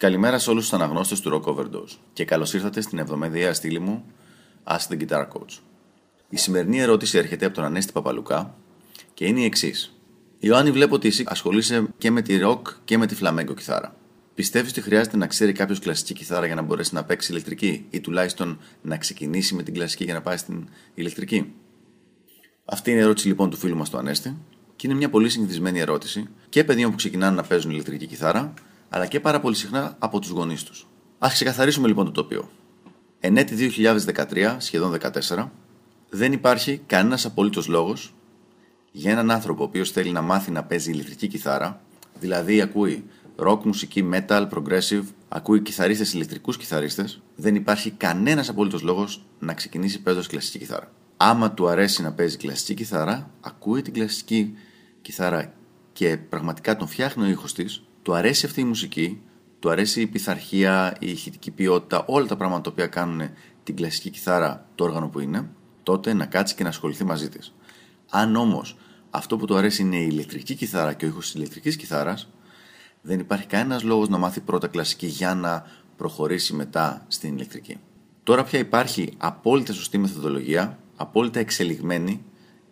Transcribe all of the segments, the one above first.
Καλημέρα σε όλους τους αναγνώστες του Rock Overdose και καλώς ήρθατε στην εβδομαδιαία στήλη μου Ask the Guitar Coach. Η σημερινή ερώτηση έρχεται από τον Ανέστη Παπαλουκά και είναι η εξής. Ιωάννη, βλέπω ότι εσύ ασχολείσαι και με τη rock και με τη flamenco κιθάρα. Πιστεύεις ότι χρειάζεται να ξέρει κάποιος κλασική κιθάρα για να μπορέσει να παίξει ηλεκτρική ή τουλάχιστον να ξεκινήσει με την κλασική για να πάει στην ηλεκτρική; Αυτή είναι η ερώτηση λοιπόν του φίλου μας του Ανέστη και είναι μια πολύ συνηθισμένη ερώτηση και παιδιών που ξεκινάνε να παίζουν ηλεκτρική κιθάρα αλλά και πάρα πολύ συχνά από τους γονείς τους. Α ξεκαθαρίσουμε λοιπόν το τοπίο. Εν έτη 2013, σχεδόν 14, δεν υπάρχει κανένας απολύτως λόγος για έναν άνθρωπο ο οποίος θέλει να μάθει να παίζει ηλεκτρική κιθάρα, δηλαδή ακούει rock μουσική, metal, progressive, ακούει κιθαρίστες ηλεκτρικούς κιθαρίστες, δεν υπάρχει κανένας απολύτως λόγος να ξεκινήσει παίζοντας κλασική κιθάρα. Άμα του αρέσει να παίζει κλασική κιθάρα, ακούει την κλασική κιθάρα και πραγματικά τον φτιάχνει ο ήχος της, του αρέσει αυτή η μουσική, του αρέσει η πειθαρχία, η ηχητική ποιότητα, όλα τα πράγματα τα οποία κάνουν την κλασική κιθάρα το όργανο που είναι, τότε να κάτσει και να ασχοληθεί μαζί της. Αν όμως αυτό που του αρέσει είναι η ηλεκτρική κιθάρα και ο ήχος της ηλεκτρικής κιθάρας, δεν υπάρχει κανένας λόγος να μάθει πρώτα κλασική για να προχωρήσει μετά στην ηλεκτρική. Τώρα πια υπάρχει απόλυτα σωστή μεθοδολογία, απόλυτα εξελιγμένη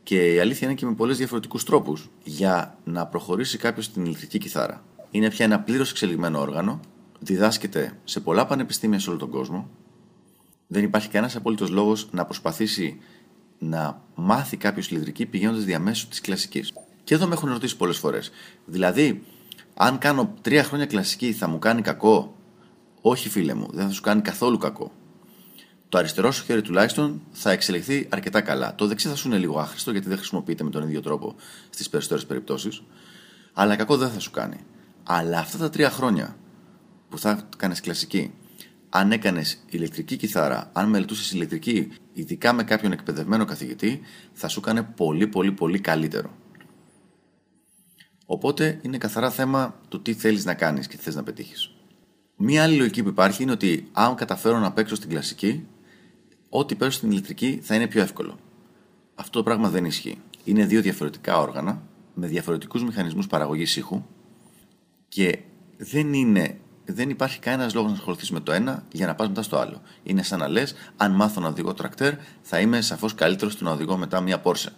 και η αλήθεια είναι και με πολλές διαφορετικούς τρόπους για να προχωρήσει κάποιος στην ηλεκτρική κιθάρα είναι πια ένα πλήρως εξελιγμένο όργανο, διδάσκεται σε πολλά πανεπιστήμια σε όλο τον κόσμο. Δεν υπάρχει κανένας απολύτω λόγος να προσπαθήσει να μάθει κάποιος ηλεκτρική πηγαίνοντας διαμέσου της κλασικής. Και εδώ με έχουν ρωτήσει πολλές φορές. Δηλαδή, αν κάνω τρία χρόνια κλασική, θα μου κάνει κακό; Όχι, φίλε μου, δεν θα σου κάνει καθόλου κακό. Το αριστερό σου χέρι τουλάχιστον θα εξελιχθεί αρκετά καλά. Το δεξί θα σου είναι λίγο άχρηστο γιατί δεν χρησιμοποιείται με τον ίδιο τρόπο στις περισσότερες περιπτώσεις. Αλλά κακό δεν θα σου κάνει. Αλλά αυτά τα τρία χρόνια που θα κάνεις κλασική, αν έκανες ηλεκτρική κιθάρα, αν μελετούσες ηλεκτρική, ειδικά με κάποιον εκπαιδευμένο καθηγητή, θα σου έκανε πολύ πολύ πολύ καλύτερο. Οπότε είναι καθαρά θέμα του τι θέλεις να κάνεις και τι θες να πετύχεις. Μία άλλη λογική που υπάρχει είναι ότι αν καταφέρω να παίξω στην κλασική, ό,τι παίζω στην ηλεκτρική θα είναι πιο εύκολο. Αυτό το πράγμα δεν ισχύει. Είναι δύο διαφορετικά όργανα με διαφορετικούς μηχανισμούς παραγωγής ήχου και δεν είναι δεν υπάρχει κανένας λόγος να ασχοληθείς με το ένα για να πας μετά στο άλλο. Είναι σαν να λες: Αν μάθω να οδηγώ τρακτέρ, θα είμαι σαφώς καλύτερος στο να οδηγώ μετά μία Porsche.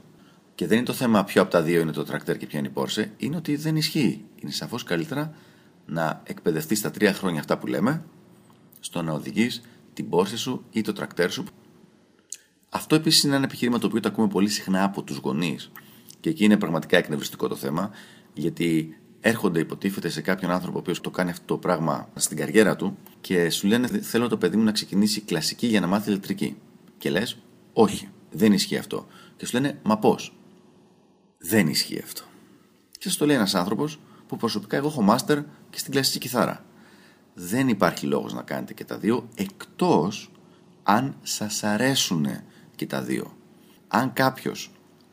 Και δεν είναι το θέμα ποιο από τα δύο είναι το τρακτέρ και ποια είναι η Porsche, είναι ότι δεν ισχύει. Είναι σαφώς καλύτερα να εκπαιδευτείς τα τρία χρόνια αυτά που λέμε στο να οδηγείς την Porsche σου ή το τρακτέρ σου. Αυτό επίσης είναι ένα επιχείρημα το οποίο το ακούμε πολύ συχνά από τους γονείς. Και εκεί είναι πραγματικά εκνευριστικό το θέμα, γιατί έρχονται υποτίθεται σε κάποιον άνθρωπο ο οποίος το κάνει αυτό το πράγμα στην καριέρα του και σου λένε θέλω το παιδί μου να ξεκινήσει κλασική για να μάθει ηλεκτρική. Και λες, όχι, δεν ισχύει αυτό. Και σου λένε, μα πώς; Δεν ισχύει αυτό. Και σα το λέει ένας άνθρωπος που προσωπικά εγώ έχω μάστερ και στην κλασική κιθάρα. Δεν υπάρχει λόγος να κάνετε και τα δύο εκτός αν σας αρέσουν και τα δύο. Αν κάποιος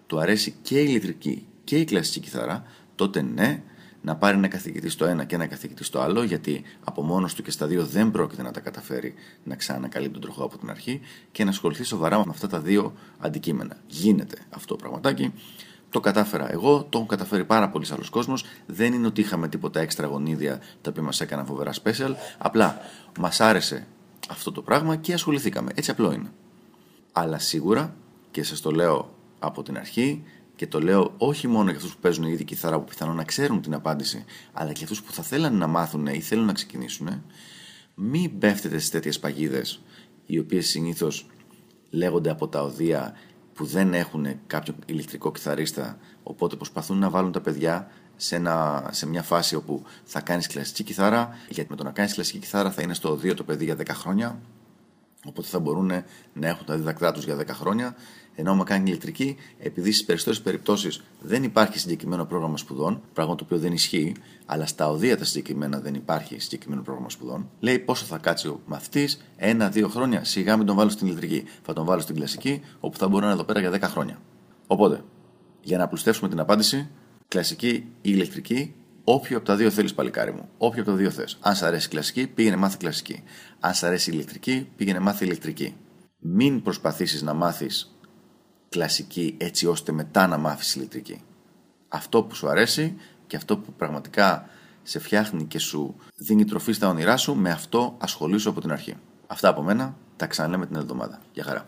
του αρέσει και η ηλεκτρική και η κλασική κιθάρα, τότε ναι, να πάρει ένα καθηγητή στο ένα και ένα καθηγητή στο άλλο, γιατί από μόνος του και στα δύο δεν πρόκειται να τα καταφέρει να ξανακαλύπτει τον τροχό από την αρχή και να ασχοληθεί σοβαρά με αυτά τα δύο αντικείμενα. Γίνεται αυτό το πραγματάκι. Το κατάφερα εγώ, το έχουν καταφέρει πάρα πολλοί άλλος κόσμος. Δεν είναι ότι είχαμε τίποτα έξτρα γονίδια τα οποία μας έκαναν φοβερά special. Απλά μας άρεσε αυτό το πράγμα και ασχοληθήκαμε. Έτσι απλό είναι. Αλλά σίγουρα, και σας το λέω από την αρχή, και το λέω όχι μόνο για αυτούς που παίζουν ήδη κιθάρα που πιθανόν να ξέρουν την απάντηση, αλλά και αυτούς που θα θέλουν να μάθουν ή θέλουν να ξεκινήσουν. Μην πέφτετε στις τέτοιες παγίδες, οι οποίες συνήθως λέγονται από τα οδεία που δεν έχουν κάποιο ηλεκτρικό κιθαρίστα, οπότε προσπαθούν να βάλουν τα παιδιά σε, ένα, σε μια φάση όπου θα κάνεις κλασική κιθάρα, γιατί με το να κάνεις κλασική κιθάρα θα είναι στο οδείο το παιδί για 10 χρόνια, οπότε θα μπορούν να έχουν τα διδακτά τους για 10 χρόνια ενώ άμα κάνει ηλεκτρική, επειδή στις περισσότερες περιπτώσεις δεν υπάρχει συγκεκριμένο πρόγραμμα σπουδών, πράγμα το οποίο δεν ισχύει, αλλά στα οδεία τα συγκεκριμένα δεν υπάρχει συγκεκριμένο πρόγραμμα σπουδών, λέει πόσο θα κάτσει ο μαθητής, ένα-δύο χρόνια, σιγά μην τον βάλω στην ηλεκτρική. Θα τον βάλω στην κλασική, όπου θα μπορεί να είναι εδώ πέρα για 10 χρόνια. Οπότε, για να απλουστεύσουμε την απάντηση, κλασική ή ηλεκτρική, όποιο από τα δύο θέλεις, παλικάρι μου. Όποιο από τα δύο θες. Αν σ' αρέσει κλασική, πήγαινε μάθει κλασική. Αν σ' αρέσει ηλεκτρική, πήγαινε μάθει ηλεκτρική. Μην προσπαθήσεις να μάθεις κλασική έτσι ώστε μετά να μάθεις ηλεκτρική. Αυτό που σου αρέσει και αυτό που πραγματικά σε φτιάχνει και σου δίνει τροφή στα όνειρά σου, με αυτό ασχολήσου από την αρχή. Αυτά από μένα. Τα ξαναλέμε την εβδομάδα. Γεια χαρά.